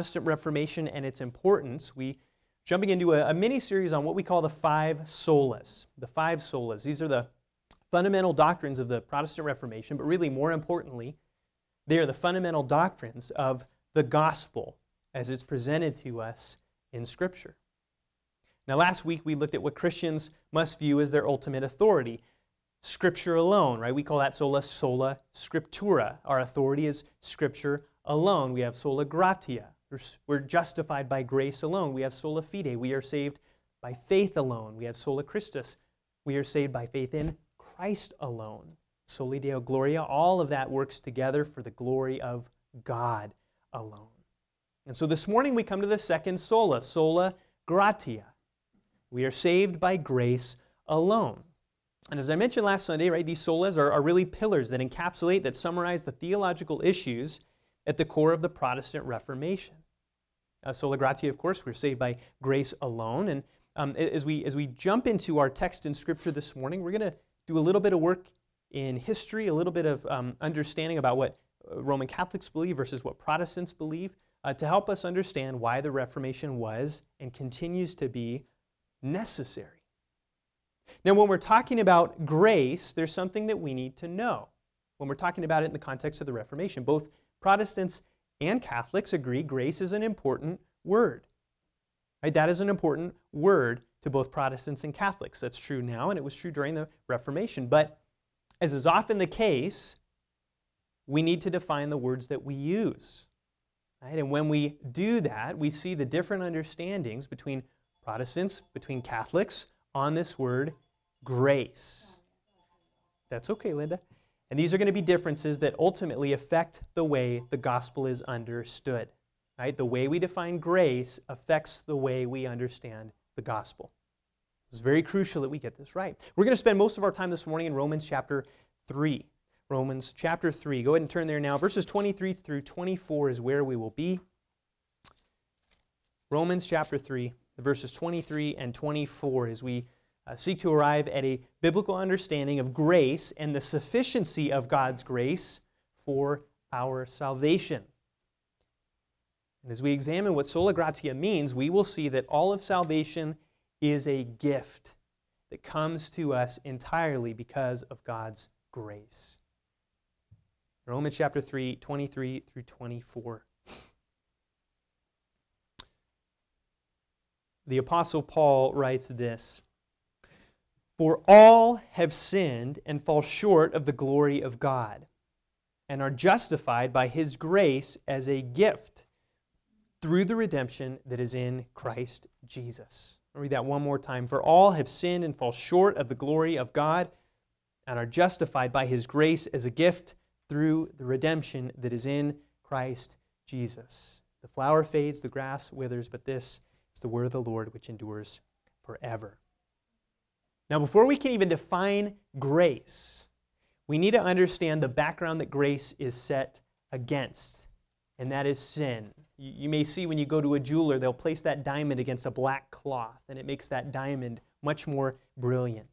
Protestant Reformation and its importance, we jumping into a, a mini series on what we call the five solas. The five solas. These are the fundamental doctrines of the Protestant Reformation, but really more importantly, they are the fundamental doctrines of the gospel as it's presented to us in Scripture. Now, last week we looked at what Christians must view as their ultimate authority Scripture alone, right? We call that sola sola scriptura. Our authority is Scripture alone. We have sola gratia. We're justified by grace alone. We have sola fide. We are saved by faith alone. We have sola Christus. We are saved by faith in Christ alone. Soli Deo Gloria. All of that works together for the glory of God alone. And so this morning we come to the second sola, sola gratia. We are saved by grace alone. And as I mentioned last Sunday, right, these solas are, are really pillars that encapsulate, that summarize the theological issues at the core of the Protestant Reformation. Uh, sola gratia, of course, we're saved by grace alone. And um, as, we, as we jump into our text in Scripture this morning, we're going to do a little bit of work in history, a little bit of um, understanding about what uh, Roman Catholics believe versus what Protestants believe, uh, to help us understand why the Reformation was and continues to be necessary. Now, when we're talking about grace, there's something that we need to know. When we're talking about it in the context of the Reformation, both Protestants and Catholics agree grace is an important word. Right? That is an important word to both Protestants and Catholics. That's true now, and it was true during the Reformation. But as is often the case, we need to define the words that we use. Right? And when we do that, we see the different understandings between Protestants, between Catholics, on this word grace. That's okay, Linda. And these are going to be differences that ultimately affect the way the gospel is understood. Right? The way we define grace affects the way we understand the gospel. It's very crucial that we get this right. We're going to spend most of our time this morning in Romans chapter 3. Romans chapter 3. Go ahead and turn there now. Verses 23 through 24 is where we will be. Romans chapter 3 verses 23 and 24 as we uh, seek to arrive at a biblical understanding of grace and the sufficiency of God's grace for our salvation. And as we examine what sola gratia means, we will see that all of salvation is a gift that comes to us entirely because of God's grace. Romans chapter 3, 23 through 24. the Apostle Paul writes this For all have sinned and fall short of the glory of God, and are justified by his grace as a gift through the redemption that is in Christ Jesus. I'll read that one more time. For all have sinned and fall short of the glory of God, and are justified by his grace as a gift through the redemption that is in Christ Jesus. The flower fades, the grass withers, but this is the word of the Lord which endures forever. Now, before we can even define grace, we need to understand the background that grace is set against, and that is sin. You may see when you go to a jeweler, they'll place that diamond against a black cloth, and it makes that diamond much more brilliant.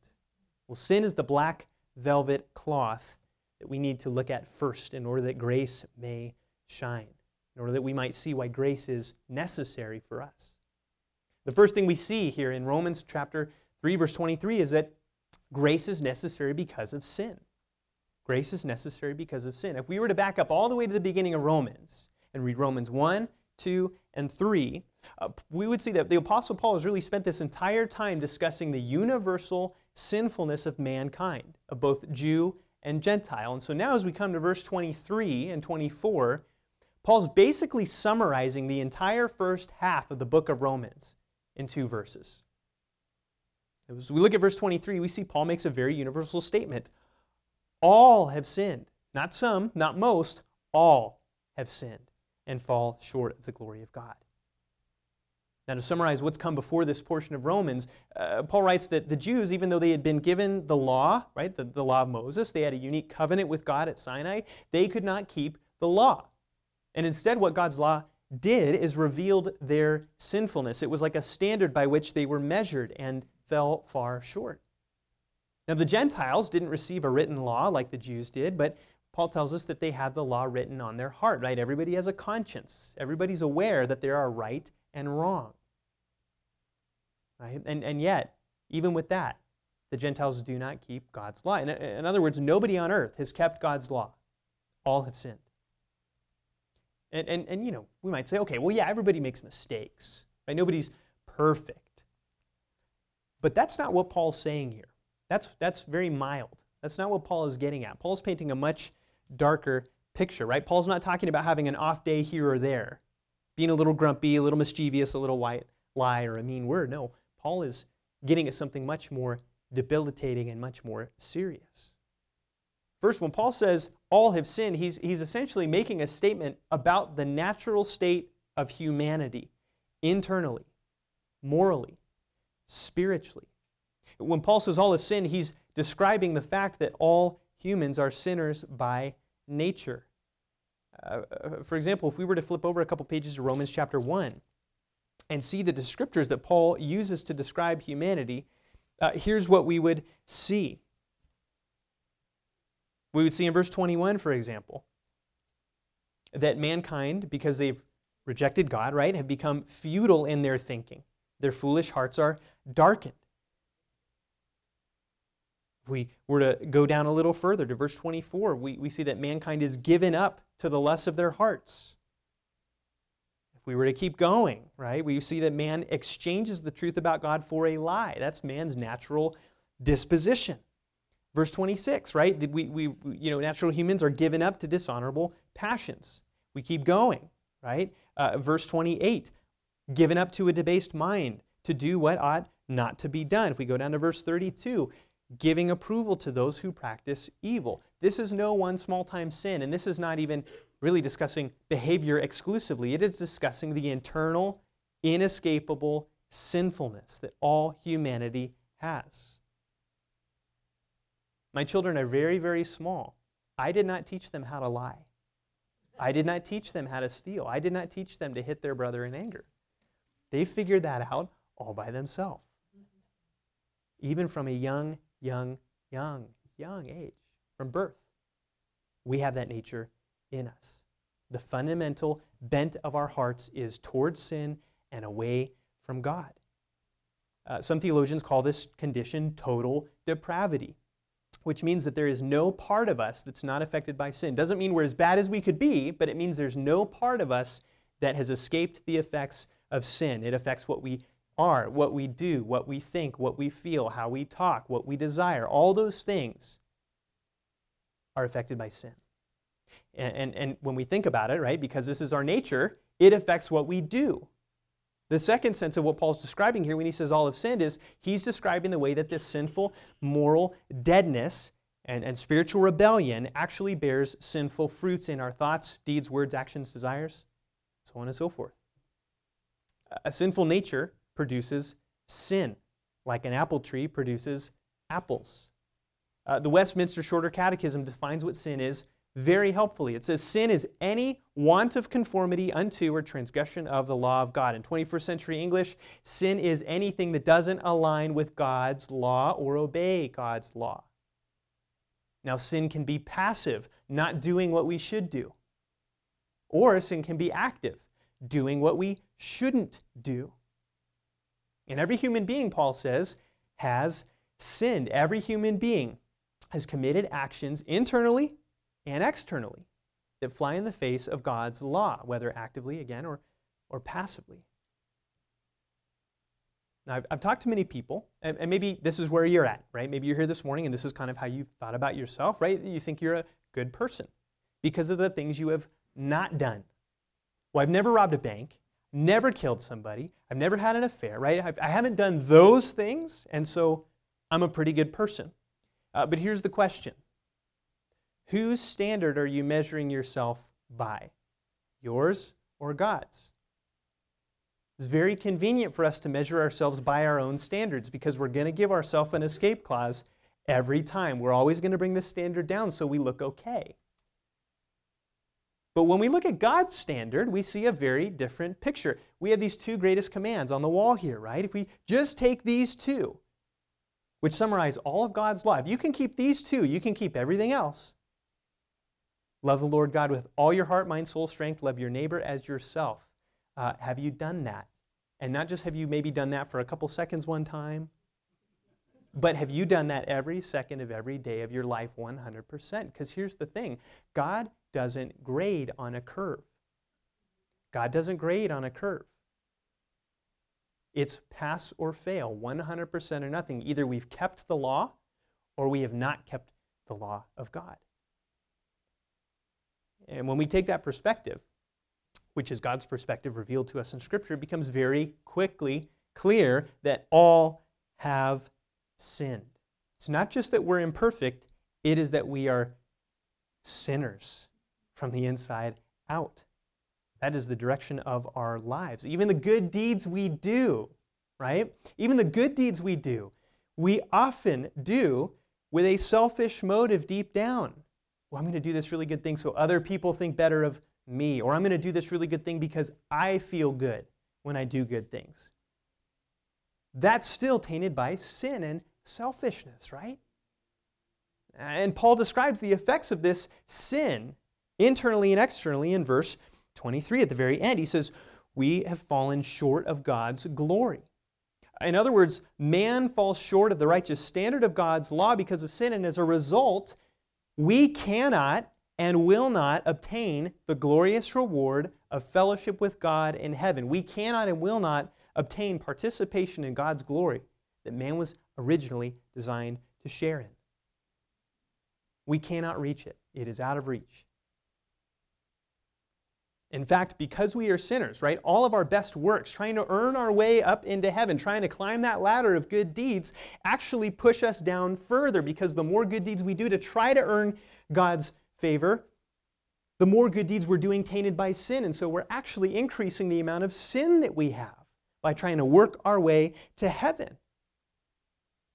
Well, sin is the black velvet cloth that we need to look at first in order that grace may shine, in order that we might see why grace is necessary for us. The first thing we see here in Romans chapter 3, verse 23 is that grace is necessary because of sin. Grace is necessary because of sin. If we were to back up all the way to the beginning of Romans and read Romans 1, 2, and 3, uh, we would see that the Apostle Paul has really spent this entire time discussing the universal sinfulness of mankind, of both Jew and Gentile. And so now, as we come to verse 23 and 24, Paul's basically summarizing the entire first half of the book of Romans in two verses. As we look at verse 23, we see Paul makes a very universal statement. All have sinned. Not some, not most, all have sinned and fall short of the glory of God. Now, to summarize what's come before this portion of Romans, uh, Paul writes that the Jews, even though they had been given the law, right, the, the law of Moses, they had a unique covenant with God at Sinai, they could not keep the law. And instead, what God's law did is revealed their sinfulness. It was like a standard by which they were measured and fell far short. Now, the Gentiles didn't receive a written law like the Jews did, but Paul tells us that they had the law written on their heart, right? Everybody has a conscience. Everybody's aware that there are right and wrong. Right? And, and yet, even with that, the Gentiles do not keep God's law. In, in other words, nobody on earth has kept God's law. All have sinned. And, and, and, you know, we might say, okay, well, yeah, everybody makes mistakes. Right? Nobody's perfect. But that's not what Paul's saying here. That's, that's very mild. That's not what Paul is getting at. Paul's painting a much darker picture, right? Paul's not talking about having an off day here or there, being a little grumpy, a little mischievous, a little white lie, or a mean word. No, Paul is getting at something much more debilitating and much more serious. First, when Paul says all have sinned, he's, he's essentially making a statement about the natural state of humanity internally, morally, spiritually. When Paul says all have sinned, he's describing the fact that all humans are sinners by nature. Uh, uh for example, if we were to flip over a couple pages to Romans chapter 1 and see the descriptors that Paul uses to describe humanity, uh, here's what we would see. We would see in verse 21, for example, that mankind, because they've rejected God, right, have become futile in their thinking. Their foolish hearts are darkened. If we were to go down a little further to verse 24, we, we see that mankind is given up to the lusts of their hearts. If we were to keep going, right, we see that man exchanges the truth about God for a lie. That's man's natural disposition. Verse 26, right? We, we, you know, natural humans are given up to dishonorable passions. We keep going, right? Uh, verse 28, given up to a debased mind to do what ought not to be done. If we go down to verse 32, giving approval to those who practice evil. This is no one small time sin, and this is not even really discussing behavior exclusively. It is discussing the internal, inescapable sinfulness that all humanity has. My children are very, very small. I did not teach them how to lie. I did not teach them how to steal. I did not teach them to hit their brother in anger. They figured that out all by themselves. Even from a young young, young, young age, from birth. We have that nature in us. The fundamental bent of our hearts is towards sin and away from God. Uh, some theologians call this condition total depravity, which means that there is no part of us that's not affected by sin. Doesn't mean we're as bad as we could be, but it means there's no part of us that has escaped the effects of sin. It affects what we are, what we do, what we think, what we feel, how we talk, what we desire, all those things are affected by sin. And, and, and, when we think about it, right, because this is our nature, it affects what we do. The second sense of what Paul's describing here when he says all have sinned is he's describing the way that this sinful moral deadness and, and spiritual rebellion actually bears sinful fruits in our thoughts, deeds, words, actions, desires, so on and so forth. A sinful nature produces sin, like an apple tree produces apples. Uh, the Westminster Shorter Catechism defines what sin is very helpfully. It says sin is any want of conformity unto or transgression of the law of God. In 21st century English, sin is anything that doesn't align with God's law or obey God's law. Now, sin can be passive, not doing what we should do. Or sin can be active, doing what we shouldn't do. And every human being, Paul says, has sinned. Every human being has committed actions internally and externally that fly in the face of God's law, whether actively, again, or, or passively. Now, I've, I've talked to many people, and, and maybe this is where you're at, right? Maybe you're here this morning and this is kind of how you've thought about yourself, right? You think you're a good person because of the things you have not done. Well, I've never robbed a bank never killed somebody, I've never had an affair, right? I've, I have not done those things, and so I'm a pretty good person. Uh, but here's the question Whose standard are you measuring yourself by? Yours or God's? It's very convenient for us to measure ourselves by our own standards because we're going to give ourselves an escape clause every time. We're always going to bring the standard down so we look okay. But when we look at God's standard, we see a very different picture. We have these two greatest commands on the wall here, right? If we just take these two, which summarize all of God's law, you can keep these two, you can keep everything else. Love the Lord God with all your heart, mind, soul, strength. Love your neighbor as yourself. Uh, have you done that? And not just have you maybe done that for a couple seconds one time, but have you done that every second of every day of your life 100%? Because here's the thing God doesn't grade on a curve. God doesn't grade on a curve. It's pass or fail, 100% or nothing. Either we've kept the law or we have not kept the law of God. And when we take that perspective, which is God's perspective revealed to us in Scripture, it becomes very quickly clear that all have sinned. It's not just that we're imperfect, it is that we are sinners from the inside out. That is the direction of our lives. Even the good deeds we do, right? Even the good deeds we do, we often do with a selfish motive deep down. Well, I'm going to do this really good thing so other people think better of me, or I'm going to do this really good thing because I feel good when I do good things. That's still tainted by sin and selfishness, right? And Paul describes the effects of this sin internally and externally in verse 23 at the very end. He says, We have fallen short of God's glory. In other words, man falls short of the righteous standard of God's law because of sin, and as a result, we cannot and will not obtain the glorious reward of fellowship with God in heaven. We cannot and will not obtain participation in God's glory that man was originally designed to share in. We cannot reach it, it is out of reach. In fact, because we are sinners, right, all of our best works, trying to earn our way up into heaven, trying to climb that ladder of good deeds, actually push us down further because the more good deeds we do to try to earn God's favor, the more good deeds we're doing tainted by sin. And so we're actually increasing the amount of sin that we have by trying to work our way to heaven.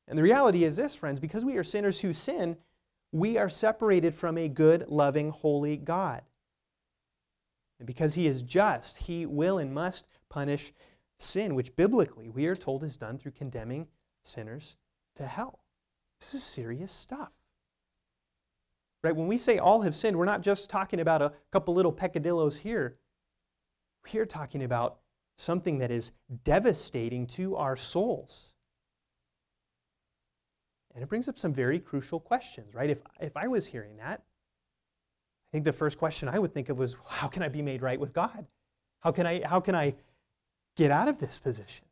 And the reality is this, friends, because we are sinners who sin, we are separated from a good, loving, holy God. And because He is just, He will and must punish sin, which biblically we are told is done through condemning sinners to hell. This is serious stuff. Right? When we say all have sinned, we're not just talking about a couple little peccadillos here. We're talking about something that is devastating to our souls. And it brings up some very crucial questions, right? If, if I was hearing that, I think the first question I would think of was how can I be made right with God? How can I, how can I get out of this position?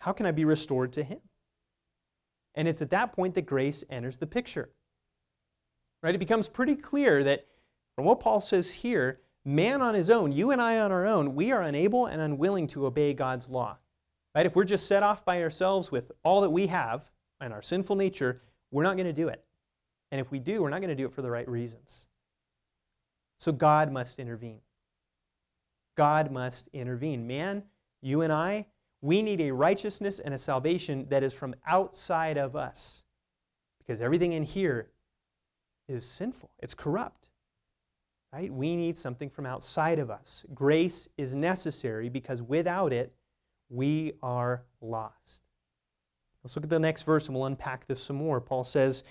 How can I be restored to Him? And it's at that point that grace enters the picture. Right? It becomes pretty clear that from what Paul says here, man on his own, you and I on our own, we are unable and unwilling to obey God's law. Right? If we're just set off by ourselves with all that we have and our sinful nature, we're not going to do it. And if we do, we're not going to do it for the right reasons. So God must intervene. God must intervene. Man, you and I, we need a righteousness and a salvation that is from outside of us. Because everything in here is sinful, it's corrupt. Right? We need something from outside of us. Grace is necessary because without it, we are lost. Let's look at the next verse and we'll unpack this some more. Paul says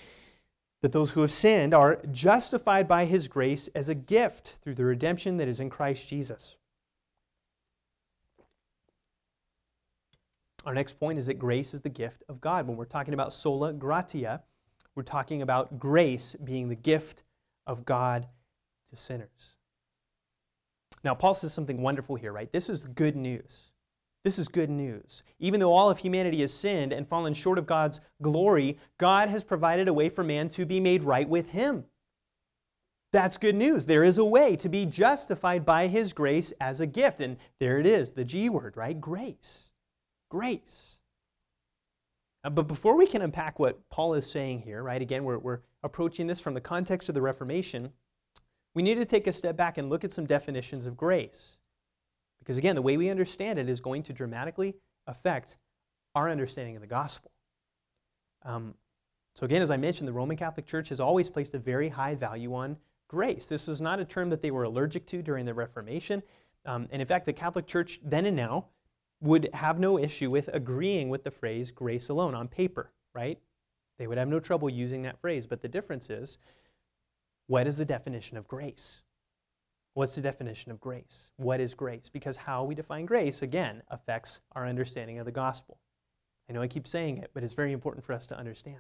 that those who have sinned are justified by his grace as a gift through the redemption that is in Christ Jesus. Our next point is that grace is the gift of God. When we're talking about sola gratia, we're talking about grace being the gift of God to sinners. Now, Paul says something wonderful here, right? This is good news. This is good news. Even though all of humanity has sinned and fallen short of God's glory, God has provided a way for man to be made right with Him. That's good news. There is a way to be justified by His grace as a gift. And there it is, the G word, right? Grace. Grace. Uh, but before we can unpack what Paul is saying here, right, again, we're, we're approaching this from the context of the Reformation, we need to take a step back and look at some definitions of grace. Because again, the way we understand it is going to dramatically affect our understanding of the gospel. Um, so, again, as I mentioned, the Roman Catholic Church has always placed a very high value on grace. This was not a term that they were allergic to during the Reformation. Um, and in fact, the Catholic Church then and now would have no issue with agreeing with the phrase grace alone on paper, right? They would have no trouble using that phrase. But the difference is what is the definition of grace? What's the definition of grace? What is grace? Because how we define grace, again, affects our understanding of the gospel. I know I keep saying it, but it's very important for us to understand.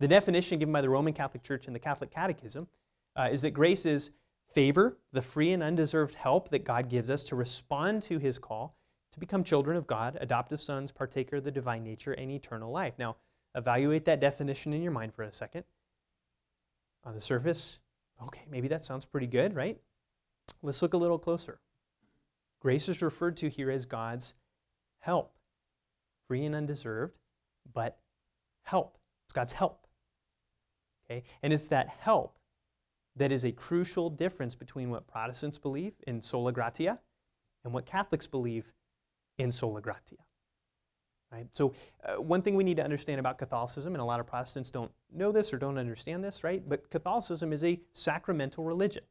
The definition given by the Roman Catholic Church in the Catholic Catechism uh, is that grace is favor, the free and undeserved help that God gives us to respond to his call to become children of God, adoptive sons, partaker of the divine nature, and eternal life. Now, evaluate that definition in your mind for a second. On the surface, okay, maybe that sounds pretty good, right? Let's look a little closer. Grace is referred to here as God's help, free and undeserved, but help. It's God's help. Okay? And it's that help that is a crucial difference between what Protestants believe in sola gratia and what Catholics believe in sola gratia. Right? So, uh, one thing we need to understand about Catholicism, and a lot of Protestants don't know this or don't understand this, right? But Catholicism is a sacramental religion.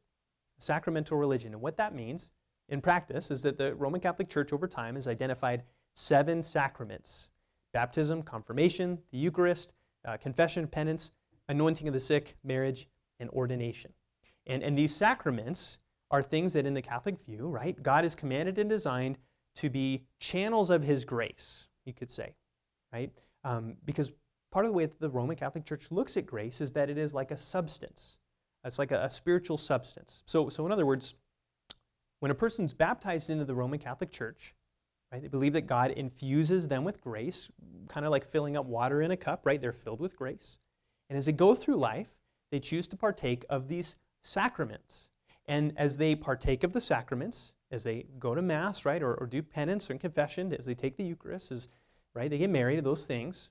Sacramental religion. And what that means in practice is that the Roman Catholic Church over time has identified seven sacraments baptism, confirmation, the Eucharist, uh, confession, penance, anointing of the sick, marriage, and ordination. And, and these sacraments are things that, in the Catholic view, right, God has commanded and designed to be channels of His grace, you could say, right? Um, because part of the way that the Roman Catholic Church looks at grace is that it is like a substance. It's like a, a spiritual substance. So, so, in other words, when a person's baptized into the Roman Catholic Church, right, they believe that God infuses them with grace, kind of like filling up water in a cup, right? They're filled with grace. And as they go through life, they choose to partake of these sacraments. And as they partake of the sacraments, as they go to Mass, right, or, or do penance and confession, as they take the Eucharist, as, right, they get married, those things,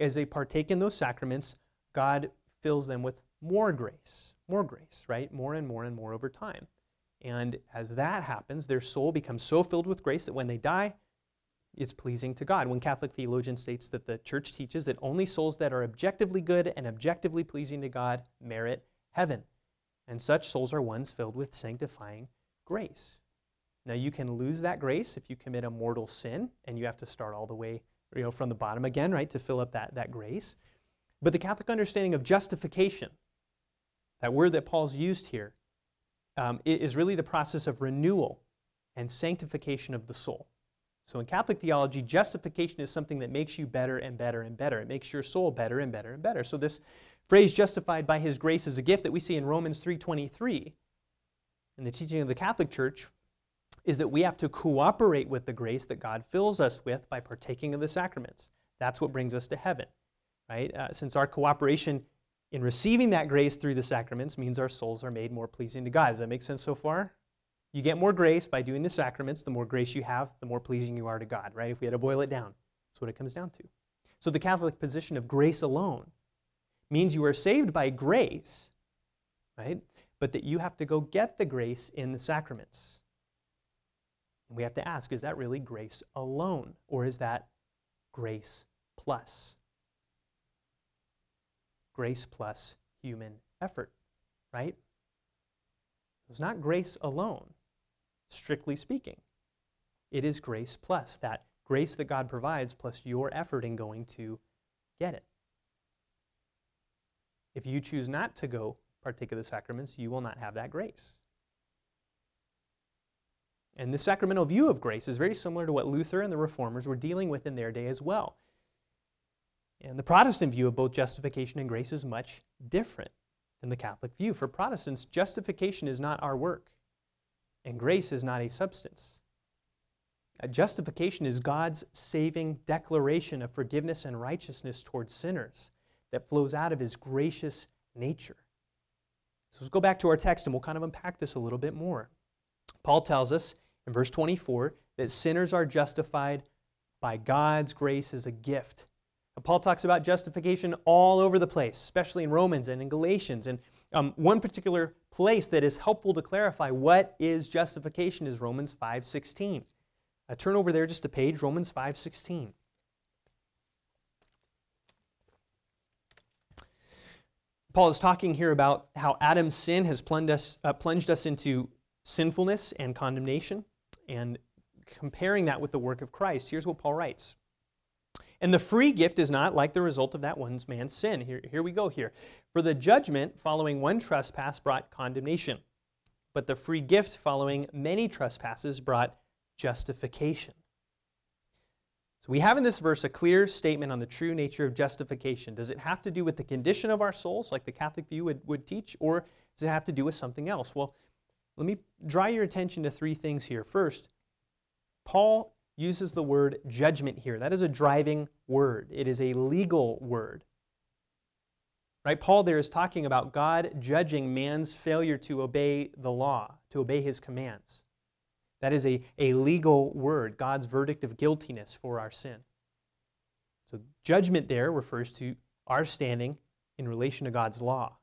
as they partake in those sacraments, God fills them with more grace, more grace, right? More and more and more over time. And as that happens, their soul becomes so filled with grace that when they die, it's pleasing to God. When Catholic theologian states that the church teaches that only souls that are objectively good and objectively pleasing to God merit heaven. And such souls are ones filled with sanctifying grace. Now you can lose that grace if you commit a mortal sin and you have to start all the way you know, from the bottom again, right, to fill up that, that grace. But the Catholic understanding of justification, that word that Paul's used here, um, is really the process of renewal and sanctification of the soul. So in Catholic theology, justification is something that makes you better and better and better. It makes your soul better and better and better. So this phrase justified by his grace is a gift that we see in Romans 3:23 in the teaching of the Catholic Church is that we have to cooperate with the grace that God fills us with by partaking of the sacraments. That's what brings us to heaven, right? Uh, since our cooperation in receiving that grace through the sacraments means our souls are made more pleasing to God. Does that make sense so far? You get more grace by doing the sacraments. The more grace you have, the more pleasing you are to God, right? If we had to boil it down, that's what it comes down to. So the Catholic position of grace alone means you are saved by grace, right? But that you have to go get the grace in the sacraments. We have to ask is that really grace alone, or is that grace plus? Grace plus human effort, right? It's not grace alone, strictly speaking. It is grace plus that grace that God provides plus your effort in going to get it. If you choose not to go partake of the sacraments, you will not have that grace. And the sacramental view of grace is very similar to what Luther and the Reformers were dealing with in their day as well. And the Protestant view of both justification and grace is much different than the Catholic view. For Protestants, justification is not our work, and grace is not a substance. Uh, justification is God's saving declaration of forgiveness and righteousness towards sinners that flows out of his gracious nature. So let's go back to our text and we'll kind of unpack this a little bit more. Paul tells us in verse 24 that sinners are justified by God's grace as a gift. Paul talks about justification all over the place, especially in Romans and in Galatians. And um, one particular place that is helpful to clarify what is justification is Romans 5.16. Uh, turn over there just a page, Romans 5.16. Paul is talking here about how Adam's sin has plunged us, uh, plunged us into sinfulness and condemnation and comparing that with the work of Christ, here's what Paul writes And the free gift is not like the result of that one man's sin. Here, here we go here. For the judgment following one trespass brought condemnation, but the free gift following many trespasses brought justification. So we have in this verse a clear statement on the true nature of justification. Does it have to do with the condition of our souls, like the Catholic view would, would teach, or does it have to do with something else? Well, let me draw your attention to three things here. First, Paul uses the word judgment here. That is a driving word, it is a legal word. Right? Paul there is talking about God judging man's failure to obey the law, to obey his commands. That is a, a legal word, God's verdict of guiltiness for our sin. So, judgment there refers to our standing in relation to God's law,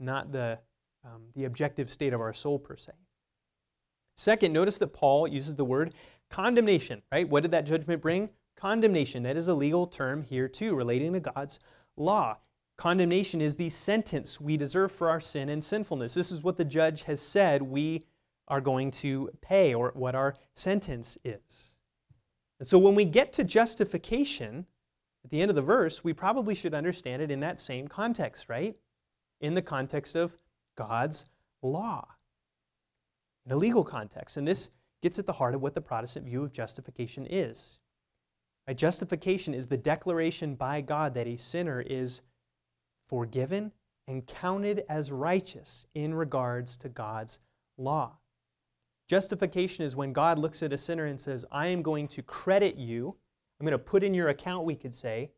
not the, um, the objective state of our soul per se. Second, notice that Paul uses the word condemnation, right? What did that judgment bring? Condemnation. That is a legal term here, too, relating to God's law. Condemnation is the sentence we deserve for our sin and sinfulness. This is what the judge has said we are going to pay or what our sentence is. And so when we get to justification at the end of the verse, we probably should understand it in that same context, right? In the context of God's law, in a legal context. And this gets at the heart of what the Protestant view of justification is. Right? Justification is the declaration by God that a sinner is forgiven and counted as righteous in regards to God's law. Justification is when God looks at a sinner and says, I am going to credit you, I'm going to put in your account, we could say,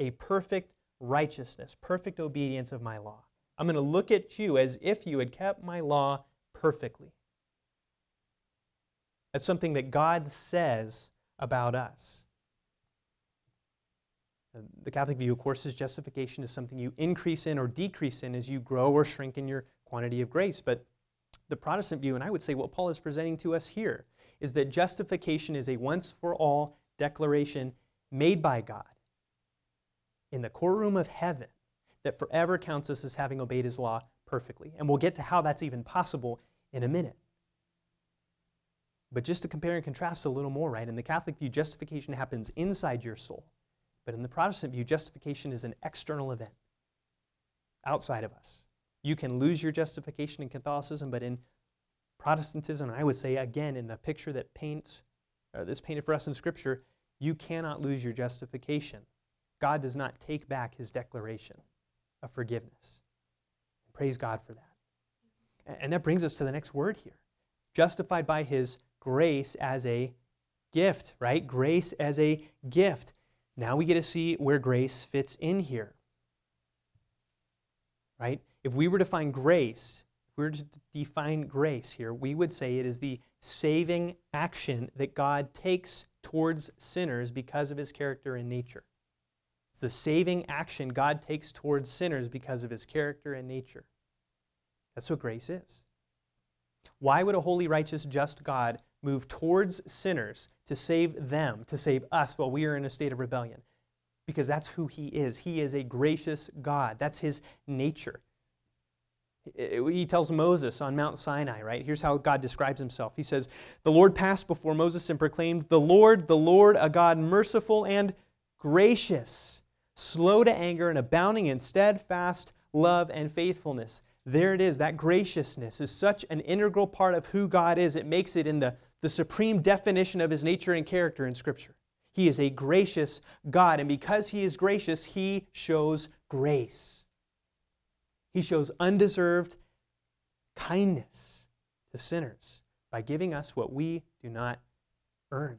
a perfect righteousness, perfect obedience of my law. I'm going to look at you as if you had kept my law perfectly. That's something that God says about us. The Catholic view, of course, is justification is something you increase in or decrease in as you grow or shrink in your quantity of grace. But the Protestant view, and I would say what Paul is presenting to us here, is that justification is a once for all declaration made by God in the courtroom of heaven that forever counts us as having obeyed his law perfectly. And we'll get to how that's even possible in a minute. But just to compare and contrast a little more, right? In the Catholic view, justification happens inside your soul. But in the Protestant view, justification is an external event outside of us. You can lose your justification in Catholicism, but in Protestantism, and I would say again in the picture that paints uh, this painted for us in Scripture, you cannot lose your justification. God does not take back his declaration of forgiveness. Praise God for that. And that brings us to the next word here justified by his grace as a gift, right? Grace as a gift. Now we get to see where grace fits in here. Right? If we were to find grace, if we were to define grace here, we would say it is the saving action that God takes towards sinners because of his character and nature. It's the saving action God takes towards sinners because of his character and nature. That's what grace is. Why would a holy, righteous, just God move towards sinners to save them, to save us while we are in a state of rebellion. Because that's who He is. He is a gracious God. That's His nature. He tells Moses on Mount Sinai, right? Here's how God describes himself. He says, The Lord passed before Moses and proclaimed, The Lord, the Lord, a God merciful and gracious, slow to anger and abounding in steadfast love and faithfulness. There it is. That graciousness is such an integral part of who God is. It makes it in the the supreme definition of his nature and character in Scripture. He is a gracious God, and because he is gracious, he shows grace. He shows undeserved kindness to sinners by giving us what we do not earn.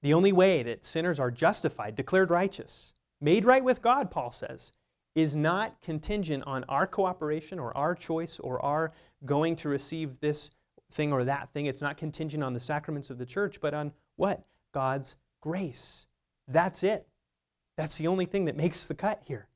The only way that sinners are justified, declared righteous, made right with God, Paul says, is not contingent on our cooperation or our choice or our going to receive this thing or that thing. It's not contingent on the sacraments of the church, but on what? God's grace. That's it. That's the only thing that makes the cut here.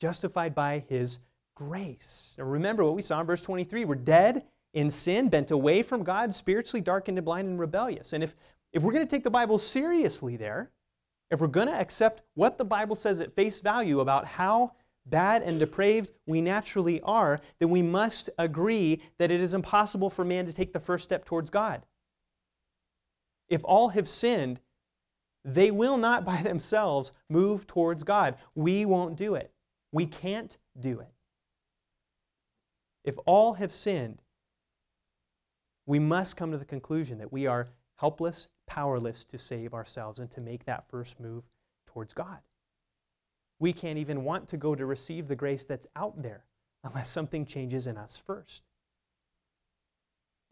Justified by his grace. Now remember what we saw in verse 23. We're dead in sin, bent away from God, spiritually darkened and blind and rebellious. And if, if we're going to take the Bible seriously there, if we're going to accept what the Bible says at face value about how bad and depraved we naturally are, then we must agree that it is impossible for man to take the first step towards God. If all have sinned, they will not by themselves move towards God. We won't do it. We can't do it. If all have sinned, we must come to the conclusion that we are helpless, powerless to save ourselves and to make that first move towards God. We can't even want to go to receive the grace that's out there unless something changes in us first.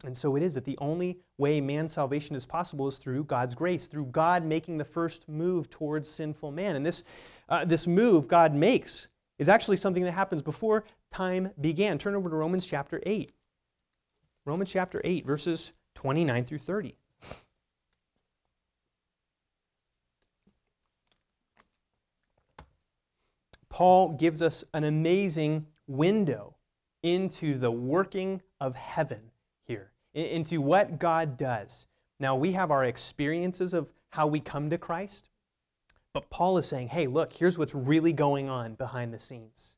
And so it is that the only way man's salvation is possible is through God's grace, through God making the first move towards sinful man. And this, uh, this move God makes is actually something that happens before time began. Turn over to Romans chapter 8. Romans chapter 8, verses 29 through 30. Paul gives us an amazing window into the working of heaven here, into what God does. Now, we have our experiences of how we come to Christ, but Paul is saying, hey, look, here's what's really going on behind the scenes.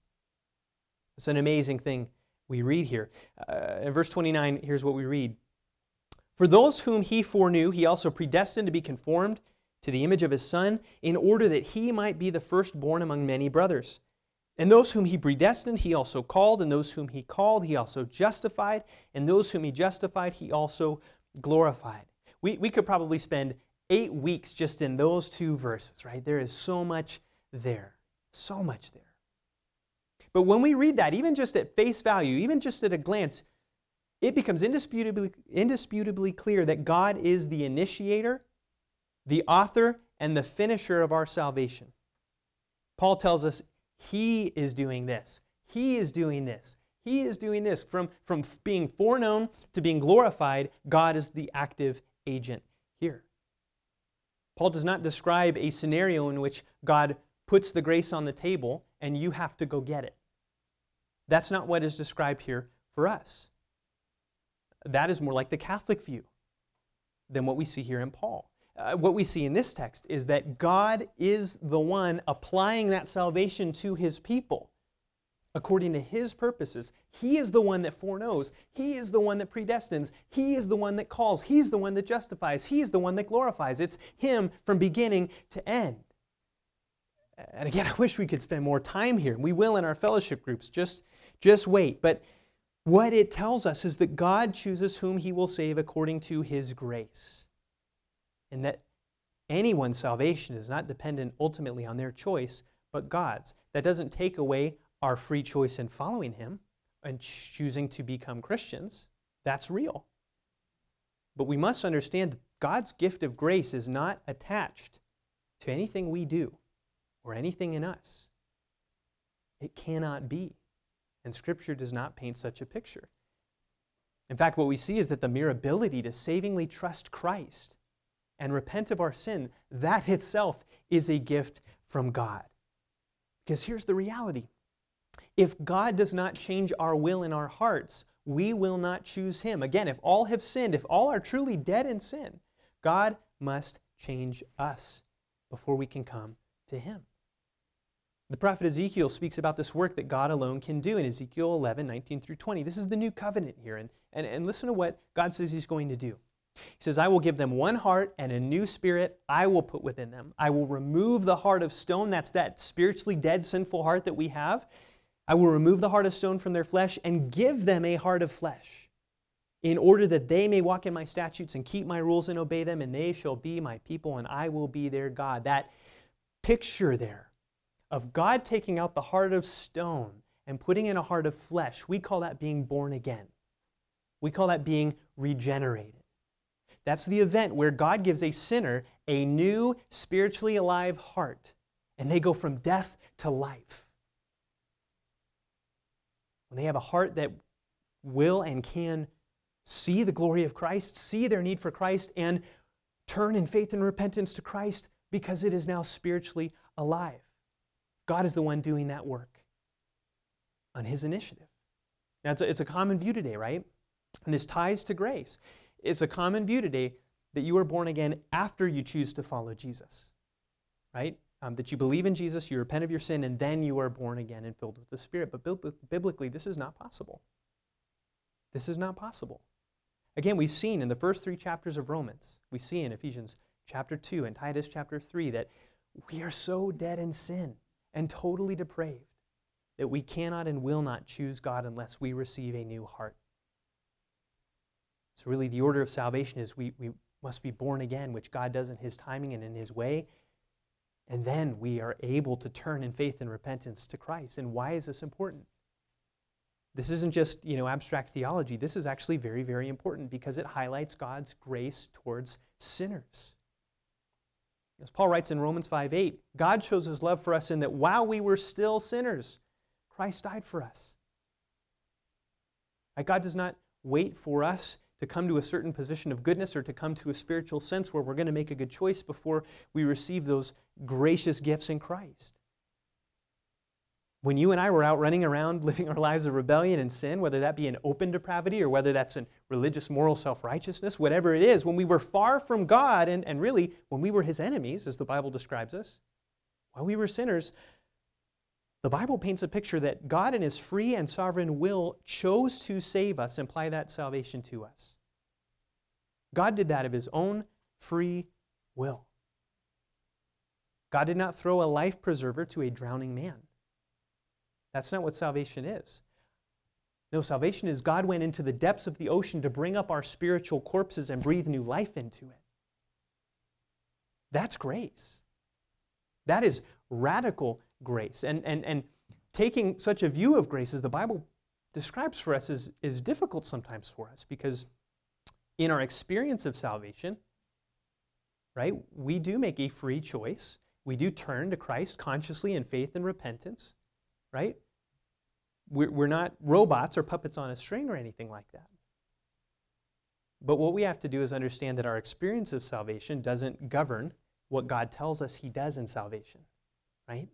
It's an amazing thing we read here. Uh, in verse 29, here's what we read For those whom he foreknew, he also predestined to be conformed to the image of his Son, in order that he might be the firstborn among many brothers. And those whom he predestined, he also called, and those whom he called, he also justified, and those whom he justified, he also glorified. We, we could probably spend eight weeks just in those two verses, right? There is so much there, so much there. But when we read that, even just at face value, even just at a glance, it becomes indisputably, indisputably clear that God is the initiator, the author, and the finisher of our salvation. Paul tells us he is doing this. He is doing this. He is doing this. From, from being foreknown to being glorified, God is the active agent here. Paul does not describe a scenario in which God puts the grace on the table and you have to go get it. That's not what is described here for us. That is more like the Catholic view than what we see here in Paul uh, what we see in this text is that God is the one applying that salvation to his people according to his purposes. He is the one that foreknows. He is the one that predestines. He is the one that calls. He's the one that justifies. He's the one that glorifies. It's him from beginning to end. And again, I wish we could spend more time here. We will in our fellowship groups. Just, just wait. But what it tells us is that God chooses whom he will save according to his grace and that anyone's salvation is not dependent ultimately on their choice, but God's. That doesn't take away our free choice in following Him and choosing to become Christians. That's real. But we must understand that God's gift of grace is not attached to anything we do or anything in us. It cannot be. And Scripture does not paint such a picture. In fact, what we see is that the mere ability to savingly trust Christ and repent of our sin, that itself is a gift from God. Because here's the reality if God does not change our will in our hearts, we will not choose Him. Again, if all have sinned, if all are truly dead in sin, God must change us before we can come to Him. The prophet Ezekiel speaks about this work that God alone can do in Ezekiel 11, 19 through 20. This is the new covenant here. And, and, and listen to what God says He's going to do. He says, I will give them one heart and a new spirit I will put within them. I will remove the heart of stone. That's that spiritually dead, sinful heart that we have. I will remove the heart of stone from their flesh and give them a heart of flesh, in order that they may walk in my statutes and keep my rules and obey them, and they shall be my people, and I will be their God. That picture there of God taking out the heart of stone and putting in a heart of flesh, we call that being born again. We call that being regenerated. That's the event where God gives a sinner a new, spiritually alive heart, and they go from death to life. When they have a heart that will and can see the glory of Christ, see their need for Christ, and turn in faith and repentance to Christ because it is now spiritually alive. God is the one doing that work on His initiative. Now, it's a, it's a common view today, right? And this ties to grace. It's a common view today that you are born again after you choose to follow Jesus, right? Um, that you believe in Jesus, you repent of your sin, and then you are born again and filled with the Spirit. But biblically, this is not possible. This is not possible. Again, we've seen in the first three chapters of Romans, we see in Ephesians chapter 2 and Titus chapter 3 that we are so dead in sin and totally depraved that we cannot and will not choose God unless we receive a new heart. So, really, the order of salvation is we, we must be born again, which God does in His timing and in His way. And then we are able to turn in faith and repentance to Christ. And why is this important? This isn't just, you know, abstract theology. This is actually very, very important because it highlights God's grace towards sinners. As Paul writes in Romans 5 8, God shows his love for us in that while we were still sinners, Christ died for us. God does not wait for us to come to a certain position of goodness or to come to a spiritual sense where we're going to make a good choice before we receive those gracious gifts in Christ. When you and I were out running around living our lives of rebellion and sin, whether that be an open depravity or whether that's in religious moral self righteousness, whatever it is, when we were far from God and, and really when we were his enemies, as the Bible describes us, while we were sinners, the Bible paints a picture that God, in His free and sovereign will, chose to save us apply that salvation to us. God did that of His own free will. God did not throw a life preserver to a drowning man. That's not what salvation is. No, salvation is God went into the depths of the ocean to bring up our spiritual corpses and breathe new life into it. That's grace. That is radical grace. And, and, and taking such a view of grace as the Bible describes for us is, is difficult sometimes for us because in our experience of salvation, right, we do make a free choice. We do turn to Christ consciously in faith and repentance, right? We're, we're not robots or puppets on a string or anything like that. But what we have to do is understand that our experience of salvation doesn't govern what God tells us He does in salvation, right?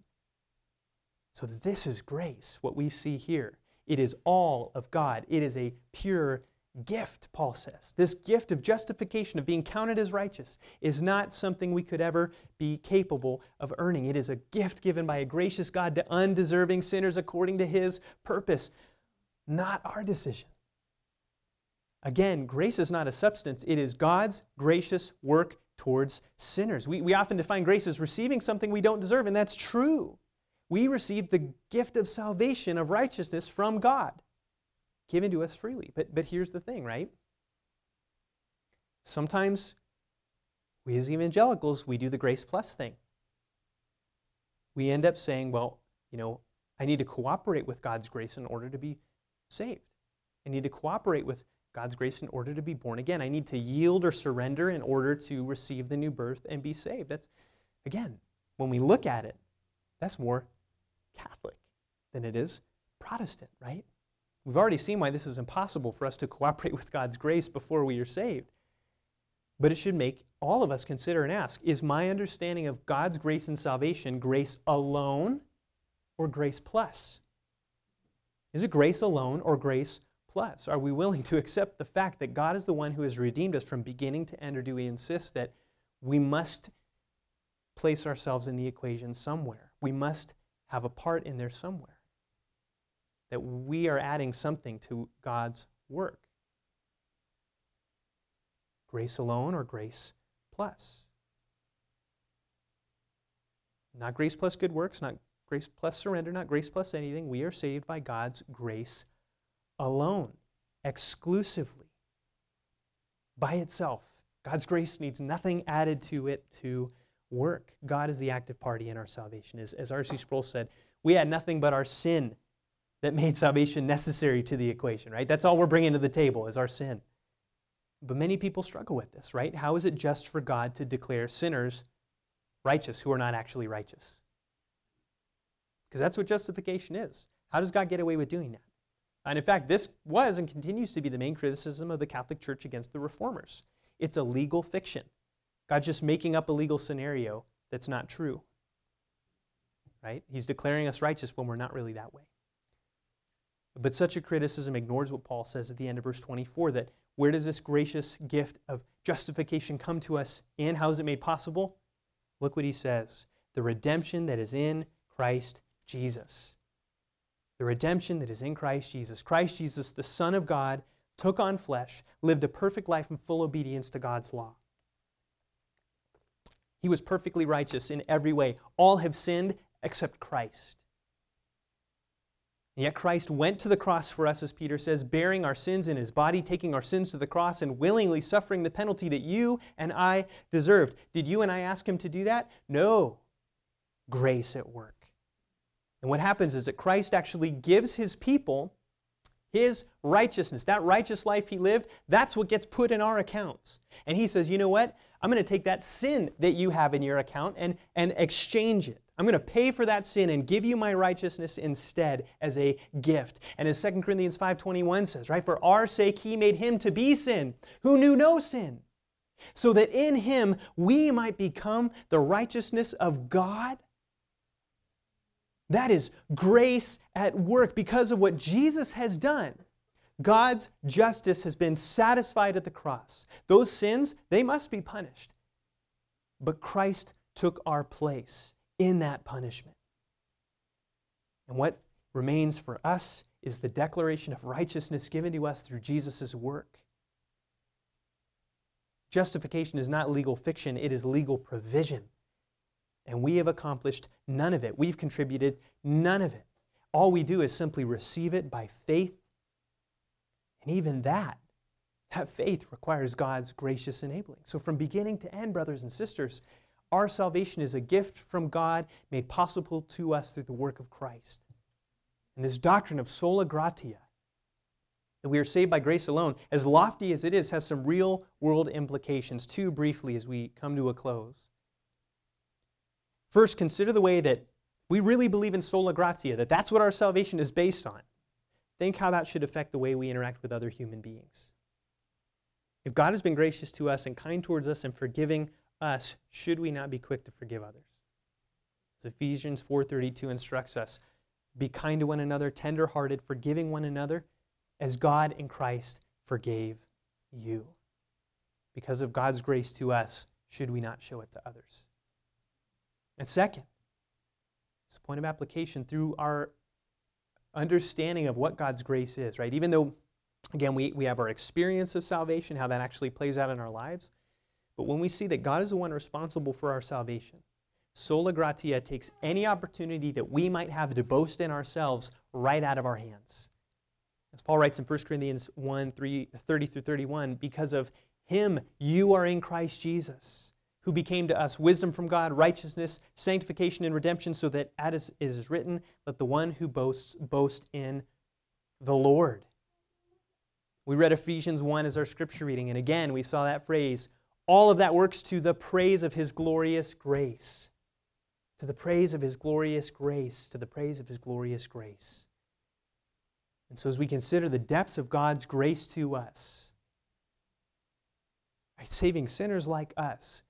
So, this is grace, what we see here. It is all of God. It is a pure gift, Paul says. This gift of justification, of being counted as righteous, is not something we could ever be capable of earning. It is a gift given by a gracious God to undeserving sinners according to his purpose, not our decision. Again, grace is not a substance, it is God's gracious work towards sinners. We, we often define grace as receiving something we don't deserve, and that's true we receive the gift of salvation, of righteousness from God, given to us freely. But, but here's the thing, right? Sometimes we as evangelicals, we do the grace plus thing. We end up saying, well, you know, I need to cooperate with God's grace in order to be saved. I need to cooperate with God's grace in order to be born again. I need to yield or surrender in order to receive the new birth and be saved. That's, again, when we look at it, that's more Catholic than it is Protestant, right? We've already seen why this is impossible for us to cooperate with God's grace before we are saved. But it should make all of us consider and ask is my understanding of God's grace and salvation grace alone or grace plus? Is it grace alone or grace plus? Are we willing to accept the fact that God is the one who has redeemed us from beginning to end, or do we insist that we must place ourselves in the equation somewhere? We must have a part in there somewhere. That we are adding something to God's work. Grace alone or grace plus? Not grace plus good works, not grace plus surrender, not grace plus anything. We are saved by God's grace alone, exclusively, by itself. God's grace needs nothing added to it to work. God is the active party in our salvation. As, as R.C. Sproul said, we had nothing but our sin that made salvation necessary to the equation, right? That's all we're bringing to the table is our sin. But many people struggle with this, right? How is it just for God to declare sinners righteous who are not actually righteous? Because that's what justification is. How does God get away with doing that? And in fact, this was and continues to be the main criticism of the Catholic Church against the reformers. It's a legal fiction. God's just making up a legal scenario that's not true. Right? He's declaring us righteous when we're not really that way. But such a criticism ignores what Paul says at the end of verse 24 that where does this gracious gift of justification come to us and how is it made possible? Look what he says the redemption that is in Christ Jesus. The redemption that is in Christ Jesus. Christ Jesus, the Son of God, took on flesh, lived a perfect life in full obedience to God's law. He was perfectly righteous in every way. All have sinned except Christ. And yet Christ went to the cross for us, as Peter says, bearing our sins in his body, taking our sins to the cross, and willingly suffering the penalty that you and I deserved. Did you and I ask him to do that? No. Grace at work. And what happens is that Christ actually gives his people his righteousness, that righteous life he lived, that's what gets put in our accounts. And he says, you know what? I'm going to take that sin that you have in your account and, and exchange it. I'm going to pay for that sin and give you my righteousness instead as a gift. And as 2 Corinthians 5:21 says, right, for our sake he made him to be sin who knew no sin, so that in him we might become the righteousness of God. That is grace at work because of what Jesus has done. God's justice has been satisfied at the cross. Those sins, they must be punished. But Christ took our place in that punishment. And what remains for us is the declaration of righteousness given to us through Jesus' work. Justification is not legal fiction, it is legal provision. And we have accomplished none of it. We've contributed none of it. All we do is simply receive it by faith. And even that, that faith requires God's gracious enabling. So, from beginning to end, brothers and sisters, our salvation is a gift from God made possible to us through the work of Christ. And this doctrine of sola gratia, that we are saved by grace alone, as lofty as it is, has some real world implications. Too briefly as we come to a close. First, consider the way that we really believe in sola gratia, that that's what our salvation is based on. Think how that should affect the way we interact with other human beings. If God has been gracious to us and kind towards us and forgiving us, should we not be quick to forgive others? As Ephesians 4:32 instructs us, be kind to one another, tender-hearted, forgiving one another, as God in Christ forgave you. Because of God's grace to us, should we not show it to others? And second, this point of application through our understanding of what God's grace is, right? Even though, again, we, we have our experience of salvation, how that actually plays out in our lives. But when we see that God is the one responsible for our salvation, sola gratia takes any opportunity that we might have to boast in ourselves right out of our hands. As Paul writes in 1 Corinthians 1 3, 30 through 31, because of him you are in Christ Jesus who became to us wisdom from God, righteousness, sanctification, and redemption, so that as is written, let the one who boasts boast in the Lord. We read Ephesians 1 as our scripture reading, and again we saw that phrase. All of that works to the praise of his glorious grace. To the praise of his glorious grace. To the praise of his glorious grace. And so, as we consider the depths of God's grace to us, saving sinners like us,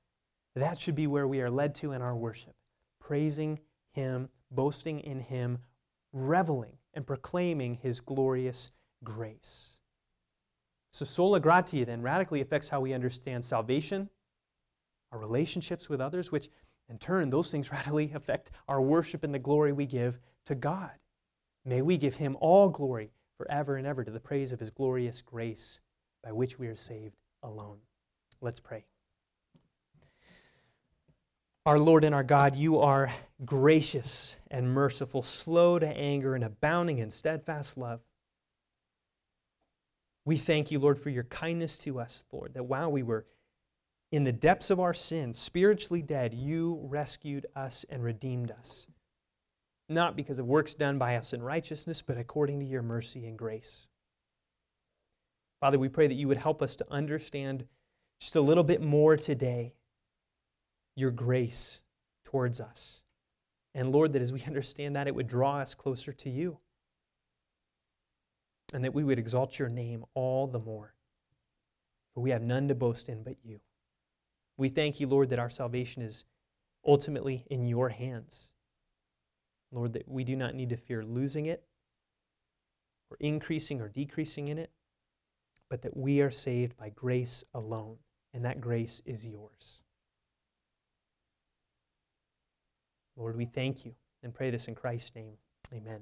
that should be where we are led to in our worship, praising Him, boasting in Him, reveling and proclaiming His glorious grace. So, sola gratia then radically affects how we understand salvation, our relationships with others, which in turn, those things radically affect our worship and the glory we give to God. May we give Him all glory forever and ever to the praise of His glorious grace by which we are saved alone. Let's pray. Our Lord and our God, you are gracious and merciful, slow to anger, and abounding in steadfast love. We thank you, Lord, for your kindness to us, Lord, that while we were in the depths of our sin, spiritually dead, you rescued us and redeemed us. Not because of works done by us in righteousness, but according to your mercy and grace. Father, we pray that you would help us to understand just a little bit more today your grace towards us. And Lord, that as we understand that, it would draw us closer to you. And that we would exalt your name all the more. For we have none to boast in but you. We thank you, Lord, that our salvation is ultimately in your hands. Lord, that we do not need to fear losing it or increasing or decreasing in it, but that we are saved by grace alone, and that grace is yours. Lord, we thank you and pray this in Christ's name. Amen.